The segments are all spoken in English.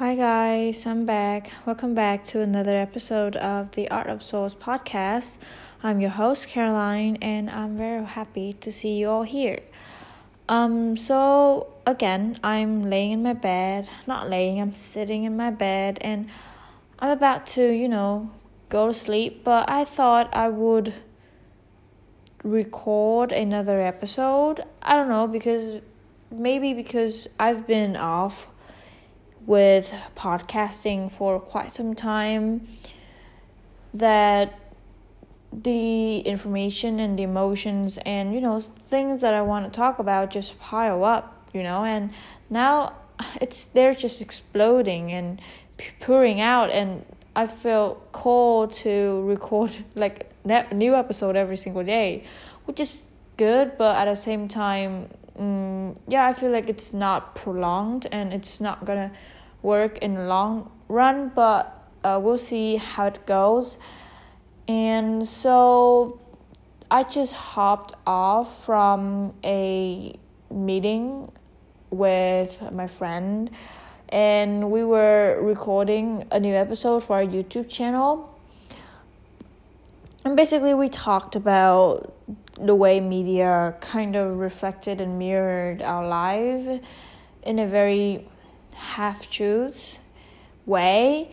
Hi, guys, I'm back. Welcome back to another episode of the Art of Souls podcast. I'm your host, Caroline, and I'm very happy to see you all here. Um, so again, I'm laying in my bed, not laying, I'm sitting in my bed, and I'm about to, you know, go to sleep, but I thought I would record another episode. I don't know, because maybe because I've been off with podcasting for quite some time that the information and the emotions and you know things that I want to talk about just pile up, you know, and now it's they're just exploding and pouring out and I feel called to record like a new episode every single day, which is good, but at the same time, um, yeah, I feel like it's not prolonged and it's not gonna work in the long run, but uh, we'll see how it goes. And so I just hopped off from a meeting with my friend, and we were recording a new episode for our YouTube channel. And basically, we talked about the way media kind of reflected and mirrored our life in a very half truths way,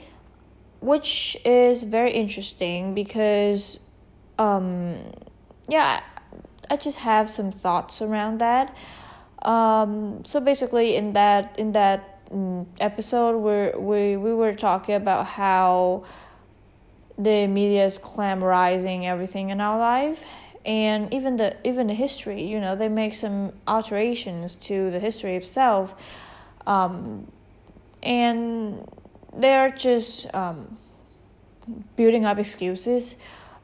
which is very interesting because, um, yeah, I just have some thoughts around that. Um, so basically, in that in that mm, episode, where we we were talking about how the media is glamorizing everything in our life and even the even the history you know they make some alterations to the history itself um, and they're just um, building up excuses.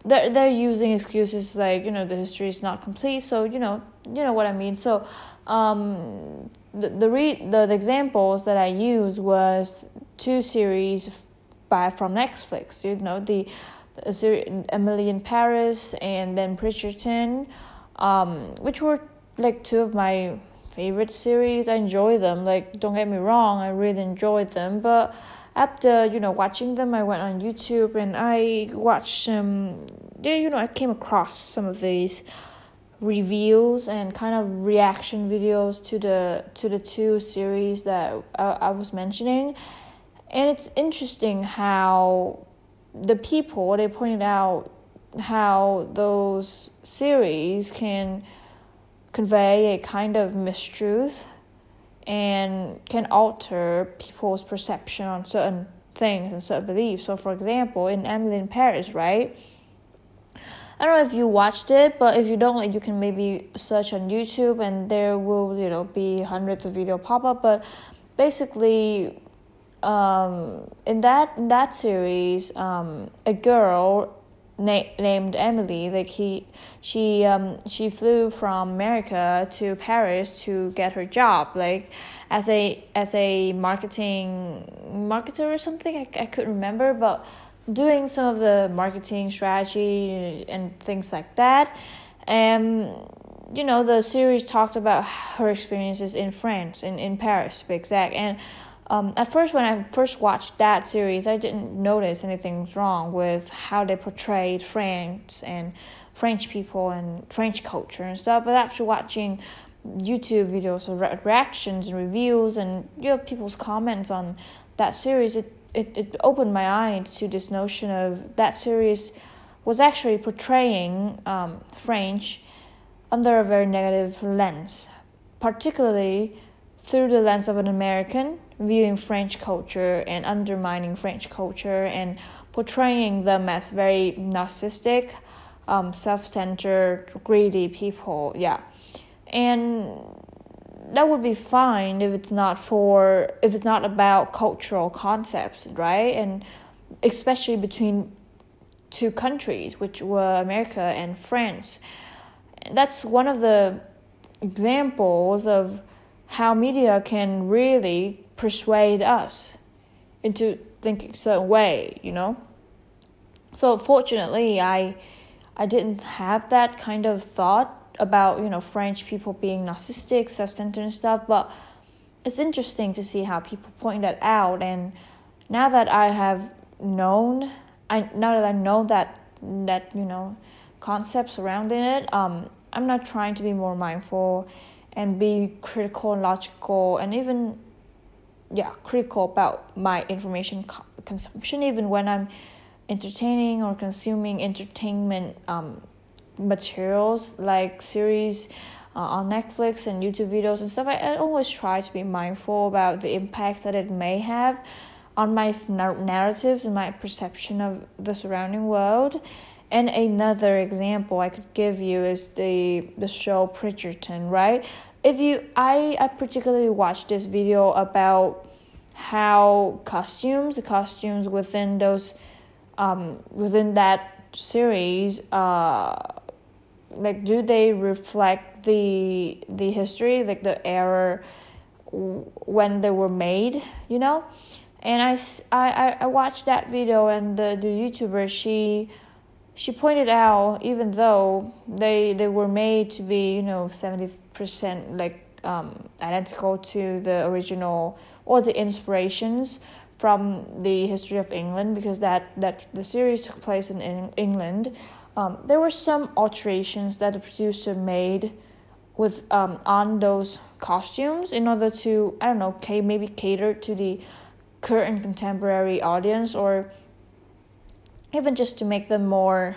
They're they're using excuses like you know the history is not complete, so you know you know what I mean. So um, the the, re- the the examples that I used was two series by from Netflix. You know the, the series Emily in Paris and then Bridgerton, um, which were like two of my favorite series. I enjoy them. Like, don't get me wrong, I really enjoyed them. But after you know watching them, I went on YouTube and I watched some. Yeah, you know, I came across some of these reviews and kind of reaction videos to the to the two series that I, I was mentioning, and it's interesting how the people they pointed out how those series can convey a kind of mistruth and can alter people's perception on certain things and certain beliefs. So, for example, in Emily in Paris, right? I don't know if you watched it, but if you don't, like, you can maybe search on YouTube and there will, you know, be hundreds of video pop up. But basically, um, in that in that series, um, a girl na- named Emily. Like he, she, um, she flew from America to Paris to get her job. Like as a as a marketing marketer or something. I I couldn't remember, but doing some of the marketing strategy and things like that. And you know, the series talked about her experiences in France, in in Paris, to be exact, and um, at first, when I first watched that series, I didn't notice anything wrong with how they portrayed France and French people and French culture and stuff. But after watching YouTube videos of re- reactions and reviews and you know people's comments on that series, it, it, it opened my eyes to this notion of that series was actually portraying um, French under a very negative lens, particularly through the lens of an American viewing French culture and undermining French culture and portraying them as very narcissistic, um, self centered, greedy people. Yeah. And that would be fine if it's not for if it's not about cultural concepts, right? And especially between two countries, which were America and France. That's one of the examples of how media can really persuade us into thinking a certain way, you know? So fortunately, I I didn't have that kind of thought about, you know, French people being narcissistic, self-centered and stuff, but it's interesting to see how people point that out and now that i have known i now that i know that that you know concepts surrounding it um i'm not trying to be more mindful and be critical and logical and even yeah critical about my information co- consumption even when i'm entertaining or consuming entertainment um, materials like series uh, on netflix and youtube videos and stuff I, I always try to be mindful about the impact that it may have on my narratives and my perception of the surrounding world and another example I could give you is the the show Bridgerton, right? If you I I particularly watched this video about how costumes, the costumes within those um within that series uh like do they reflect the the history like the era when they were made you know? And I, I, I watched that video and the, the youtuber she she pointed out even though they they were made to be you know 70% like um, identical to the original or the inspirations from the history of England because that that the series took place in, in England um, there were some alterations that the producer made with um, on those costumes in order to I don't know maybe cater to the current contemporary audience or even just to make them more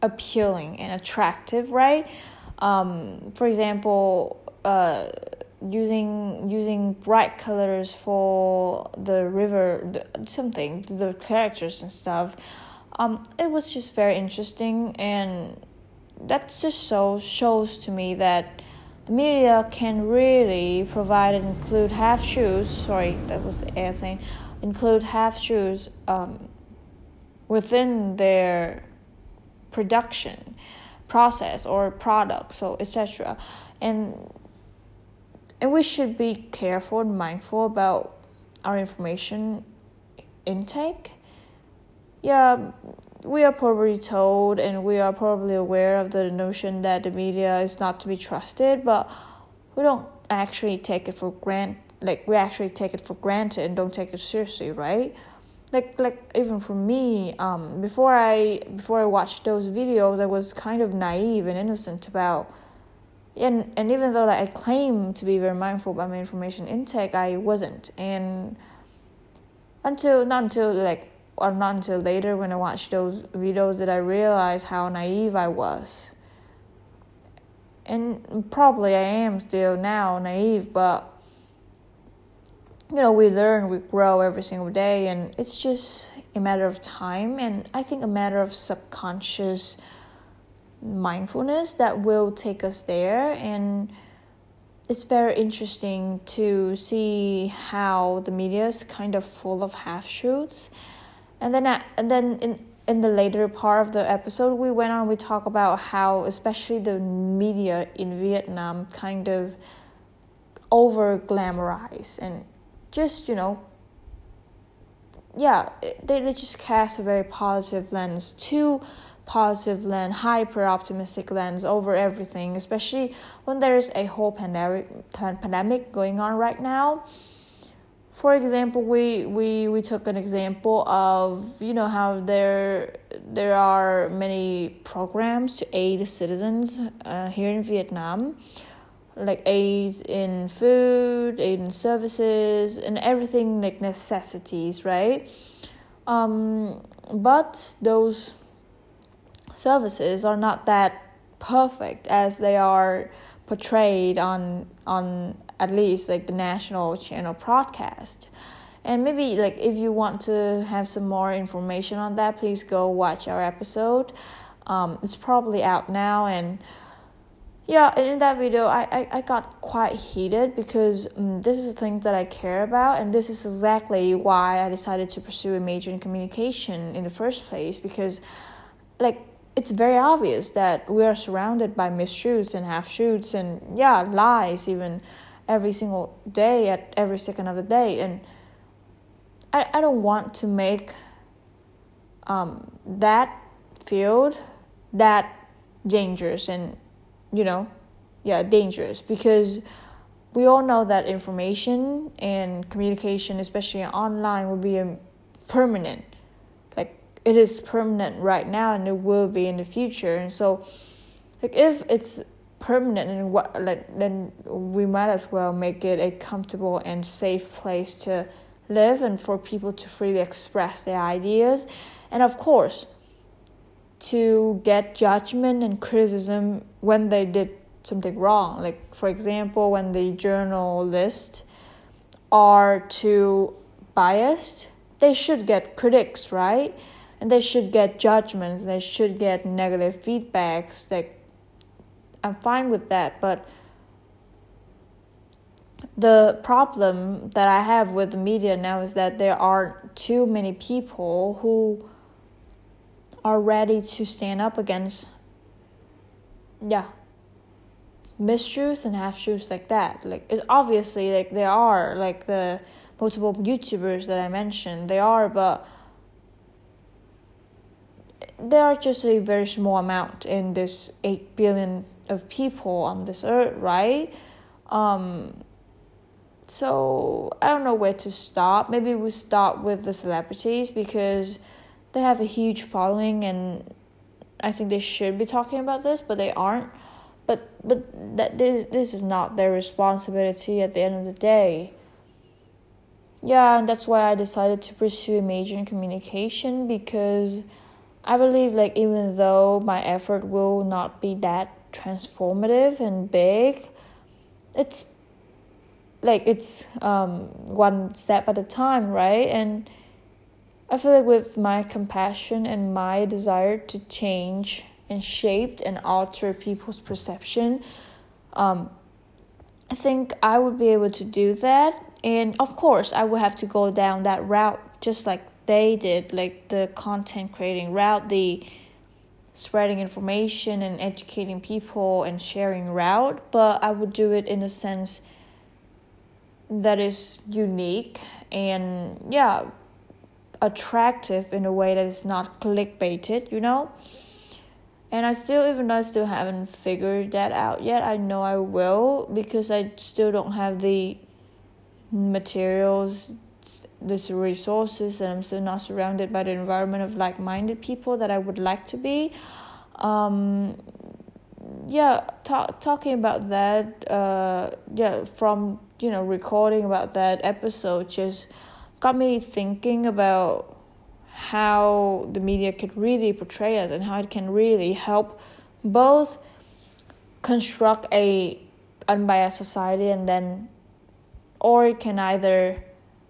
appealing and attractive, right? Um, for example, uh, using using bright colors for the river, the, something the characters and stuff. Um, it was just very interesting, and that just so shows to me that the media can really provide and include half shoes. Sorry, that was the airplane. Include half shoes. Um, within their production process or product so etc and and we should be careful and mindful about our information intake. Yeah we are probably told and we are probably aware of the notion that the media is not to be trusted but we don't actually take it for granted like we actually take it for granted and don't take it seriously right like like even for me um before i before i watched those videos i was kind of naive and innocent about and and even though like, i claim to be very mindful about my information intake i wasn't. And until not until like or not until later when i watched those videos that i realized how naive i was. And probably i am still now naive but you know, we learn, we grow every single day, and it's just a matter of time, and I think a matter of subconscious mindfulness that will take us there. And it's very interesting to see how the media is kind of full of half truths. And then, and then in in the later part of the episode, we went on. We talk about how, especially the media in Vietnam, kind of over glamorize and just you know yeah they, they just cast a very positive lens too positive lens hyper optimistic lens over everything especially when there's a whole pandemic pandemic going on right now. For example we, we we took an example of you know how there there are many programs to aid citizens uh, here in vietnam like aids in food, aid in services, and everything like necessities, right? Um, but those services are not that perfect as they are portrayed on on at least like the national channel broadcast. And maybe like if you want to have some more information on that, please go watch our episode. Um, it's probably out now and yeah and in that video I, I, I got quite heated because um, this is the thing that i care about and this is exactly why i decided to pursue a major in communication in the first place because like it's very obvious that we are surrounded by mistruths and half truths and yeah lies even every single day at every second of the day and i, I don't want to make um, that field that dangerous and you know, yeah, dangerous because we all know that information and communication, especially online, will be permanent. Like it is permanent right now, and it will be in the future. And so, like if it's permanent, and what like then we might as well make it a comfortable and safe place to live, and for people to freely express their ideas, and of course, to get judgment and criticism when they did something wrong. Like, for example, when the journalists are too biased, they should get critics, right? And they should get judgments, they should get negative feedbacks. Like, I'm fine with that, but the problem that I have with the media now is that there are too many people who are ready to stand up against yeah mistruths and half truths like that. Like it's obviously like there are like the multiple YouTubers that I mentioned. They are, but they are just a very small amount in this eight billion of people on this earth, right? Um, so I don't know where to stop. Maybe we start with the celebrities because they have a huge following and I think they should be talking about this, but they aren't. But but that this this is not their responsibility at the end of the day. Yeah and that's why i decided to pursue a major in communication because i believe like even though my effort will not be that transformative and big it's like it's um, one step at a time right? And i feel like with my compassion and my desire to change and shape and alter people's perception. Um, I think I would be able to do that. And of course, I would have to go down that route just like they did, like the content creating route, the spreading information and educating people and sharing route. But I would do it in a sense that is unique and, yeah, attractive in a way that is not clickbaited, you know? and I still, even though I still haven't figured that out yet, I know I will because I still don't have the materials, the resources, and I'm still not surrounded by the environment of like minded people that I would like to be. Um, yeah, talk, talking about that, uh, yeah, from you know, recording about that episode just got me thinking about how the media could really portray us and how it can really help both construct a unbiased society and then or it can either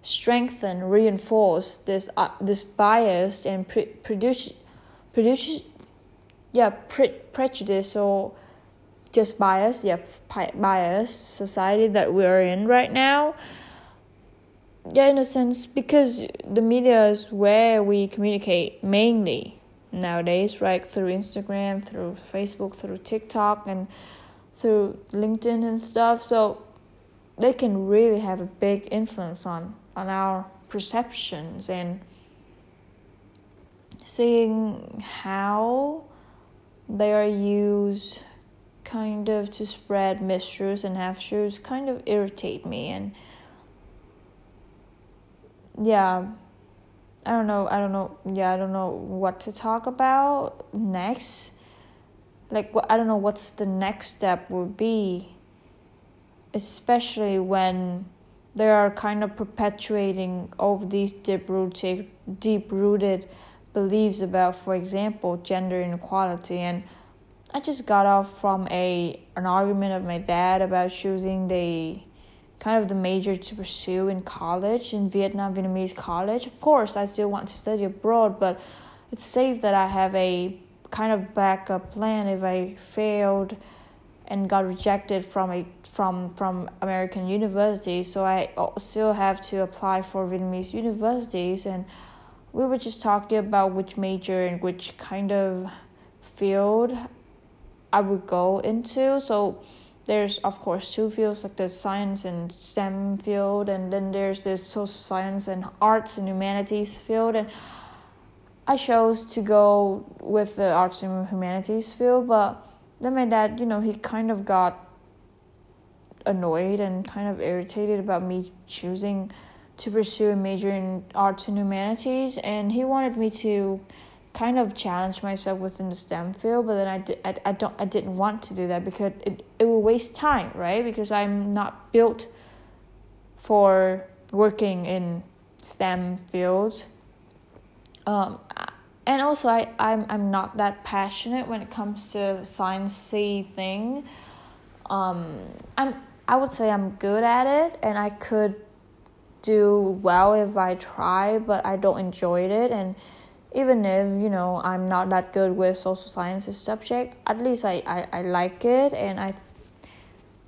strengthen reinforce this uh, this bias and pre- produce produce yeah pre- prejudice or just bias yeah bias society that we're in right now yeah, in a sense, because the media is where we communicate mainly nowadays, right? Through Instagram, through Facebook, through TikTok, and through LinkedIn and stuff. So they can really have a big influence on on our perceptions and seeing how they are used kind of to spread mistruths and half truths kind of irritate me and yeah. I don't know i don't know yeah i don't know what to talk about next. Like i don't know what's the next step would be especially when they are kind of perpetuating of these deep rooted deep rooted beliefs about for example gender inequality. And i just got off from a an argument of my dad about choosing the kind of the major to pursue in college, in Vietnam Vietnamese college. Of course, I still want to study abroad, but it's safe that I have a kind of backup plan if I failed and got rejected from a from from American universities. So I still have to apply for Vietnamese universities, and we were just talking about which major and which kind of field I would go into. So there's of course two fields like the science and STEM field, and then there's the social science and arts and humanities field. And I chose to go with the arts and humanities field, but then my dad, you know, he kind of got annoyed and kind of irritated about me choosing to pursue a major in arts and humanities, and he wanted me to kind of challenge myself within the STEM field, but then I, di- I, I don't I didn't want to do that because it, it will waste time, right? Because I'm not built for working in STEM fields. Um, and also I, I'm I'm not that passionate when it comes to sciencey thing. Um, I'm I would say I'm good at it and I could do well if I try, but I don't enjoy it. And even if you know I'm not that good with social sciences subject, at least I, I, I like it, and I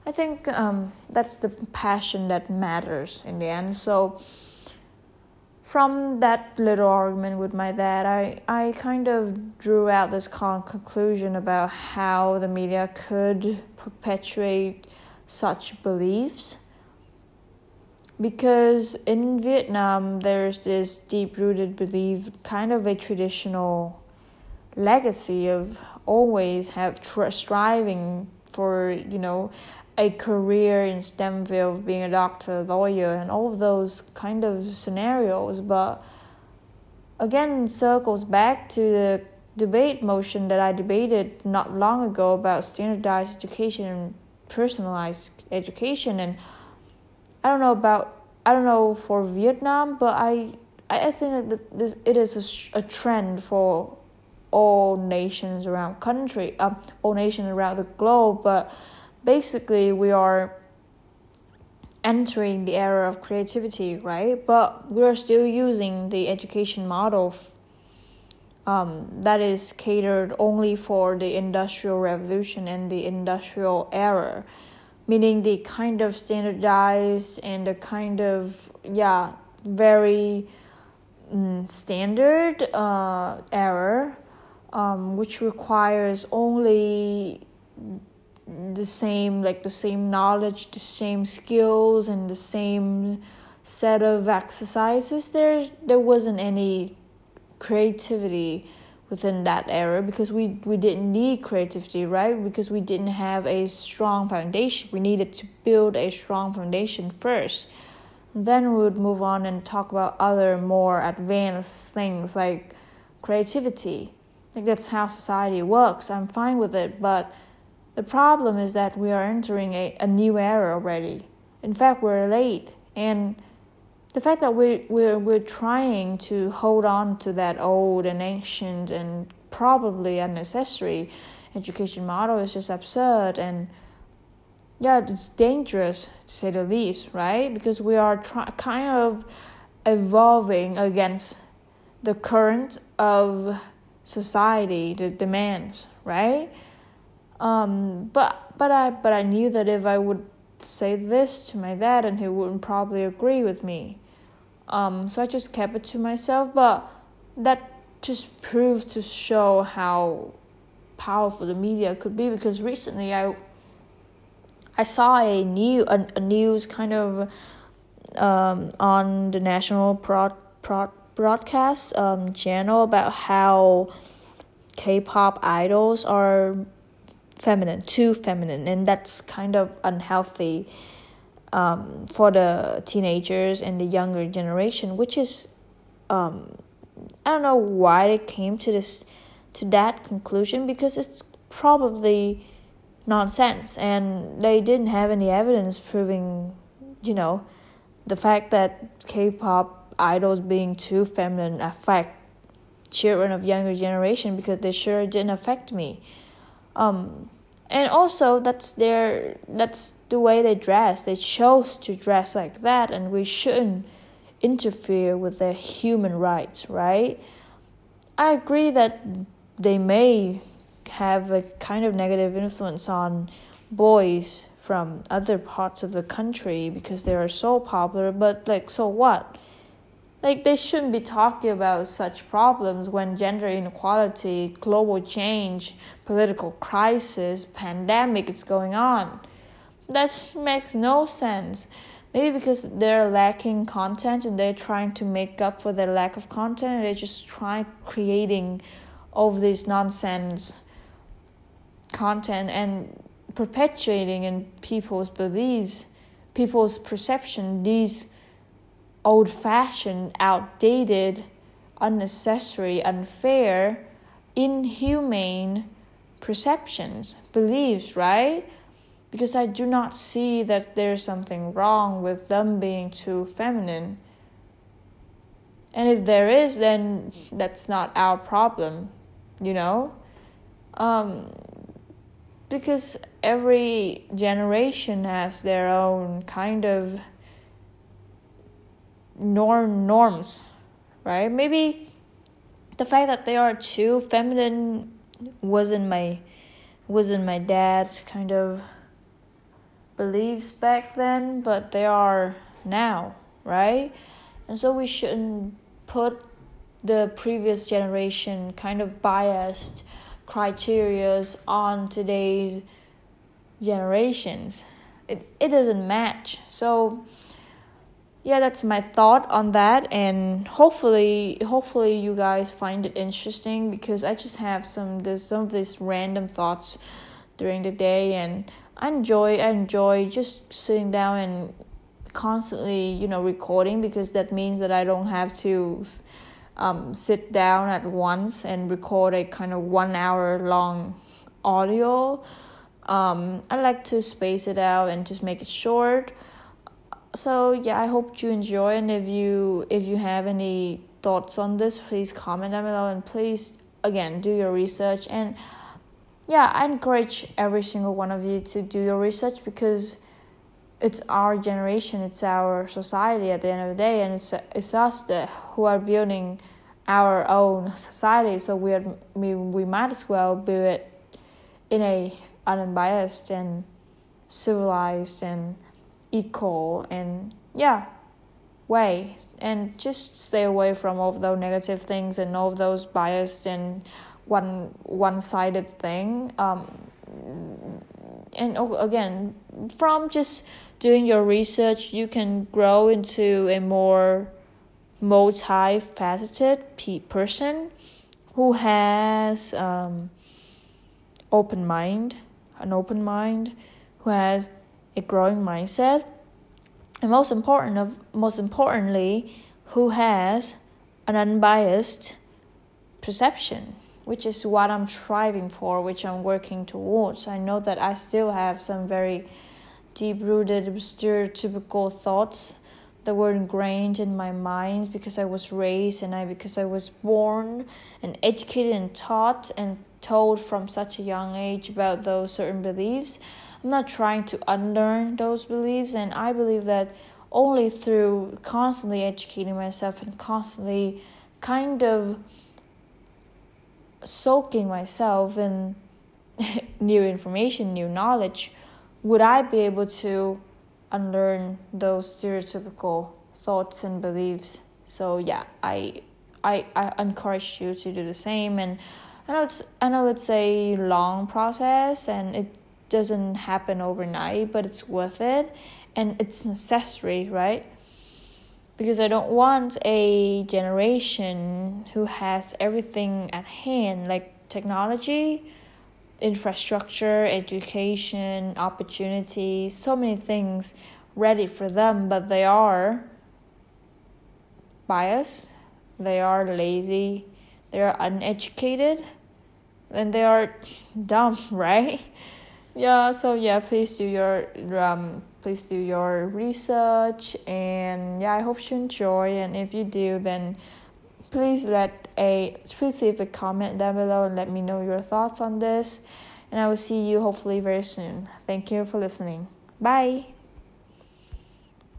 I think um, that's the passion that matters in the end. So from that little argument with my dad, I, I kind of drew out this con- conclusion about how the media could perpetuate such beliefs because in Vietnam there's this deep rooted belief, kind of a traditional legacy of always have tr- striving for you know a career in STEM field, being a doctor, lawyer, and all of those kind of scenarios. But again, circles back to the debate motion that I debated not long ago about standardized education and personalized education and I don't know about I don't know for Vietnam, but I I think that this it is a, a trend for all nations around country, um, all nations around the globe. But basically, we are entering the era of creativity, right? But we are still using the education model um, that is catered only for the industrial revolution and the industrial era meaning the kind of standardized and the kind of yeah very um, standard uh, error um, which requires only the same like the same knowledge the same skills and the same set of exercises. There there wasn't any creativity within that era because we, we didn't need creativity, right? Because we didn't have a strong foundation. We needed to build a strong foundation first. Then we would move on and talk about other more advanced things like creativity. Like that's how society works. I'm fine with it, but the problem is that we are entering a, a new era already. In fact, we're late and the fact that we we're we're trying to hold on to that old and ancient and probably unnecessary education model is just absurd and yeah it's dangerous to say the least right? Because we are try- kind of evolving against the current of society the demands right? Um but but i but i knew that if i would say this to my dad and he wouldn't probably agree with me um, so I just kept it to myself, but that just proves to show how powerful the media could be because recently I I saw a new a, a news kind of um, on the national broad, broad, broadcast um, channel about how K-pop idols are feminine, too feminine, and that's kind of unhealthy um, for the teenagers and the younger generation, which is um, I don't know why they came to this to that conclusion because it's probably nonsense. And they didn't have any evidence proving you know the fact that K-pop idols being too feminine affect children of younger generation because they sure didn't affect me. Um, and also that's their that's the way they dress. They chose to dress like that and we shouldn't interfere with their human rights right? I agree that they may have a kind of negative influence on boys from other parts of the country because they are so popular but like so what like they shouldn't be talking about such problems when gender inequality, global change, political crisis, pandemic is going on. That makes no sense. Maybe because they're lacking content and they're trying to make up for their lack of content, and they just try creating all this nonsense content and perpetuating in people's beliefs, people's perception, these old fashioned, outdated, unnecessary, unfair, inhumane perceptions, beliefs, right? Because I do not see that there's something wrong with them being too feminine. And if there is, then that's not our problem, you know? Um, because every generation has their own kind of norm norms, right? Maybe the fact that they are too feminine wasn't my wasn't my dad's kind of beliefs back then, but they are now, right? And so we shouldn't put the previous generation kind of biased criterias on today's generations. It it doesn't match. So yeah, that's my thought on that and hopefully hopefully you guys find it interesting because I just have some there's some of these random thoughts during the day and I enjoy I enjoy just sitting down and constantly, you know, recording because that means that I don't have to um, sit down at once and record a kind of one hour long audio. Um, I like to space it out and just make it short so yeah i hope you enjoy and if you if you have any thoughts on this please comment down below and please again do your research and yeah i encourage every single one of you to do your research because it's our generation it's our society at the end of the day and it's it's us that who are building our own society so we are we, we might as well build it in a unbiased and civilized and equal and yeah way and just stay away from all those negative things and all those biased and one one-sided thing um, and again from just doing your research you can grow into a more multifaceted p person who has um, open mind an open mind who has a growing mindset, and most important of most importantly, who has an unbiased perception, which is what I'm striving for, which I'm working towards. I know that I still have some very deep rooted stereotypical thoughts that were ingrained in my mind because I was raised and I because I was born and educated and taught and told from such a young age about those certain beliefs. I'm not trying to unlearn those beliefs, and I believe that only through constantly educating myself and constantly kind of soaking myself in new information, new knowledge, would I be able to unlearn those stereotypical thoughts and beliefs? So yeah, I I, I encourage you to do the same and I know it's I know it's a long process and it doesn't happen overnight, but it's worth it and it's necessary, right? Because I don't want a generation who has everything at hand, like technology, infrastructure, education, opportunities, so many things ready for them, but they are biased, they are lazy, they are uneducated, and they are dumb, right? Yeah so yeah please do your um please do your research and yeah i hope you enjoy and if you do then please let a please leave a comment down below and let me know your thoughts on this and i will see you hopefully very soon. Thank you for listening. Bye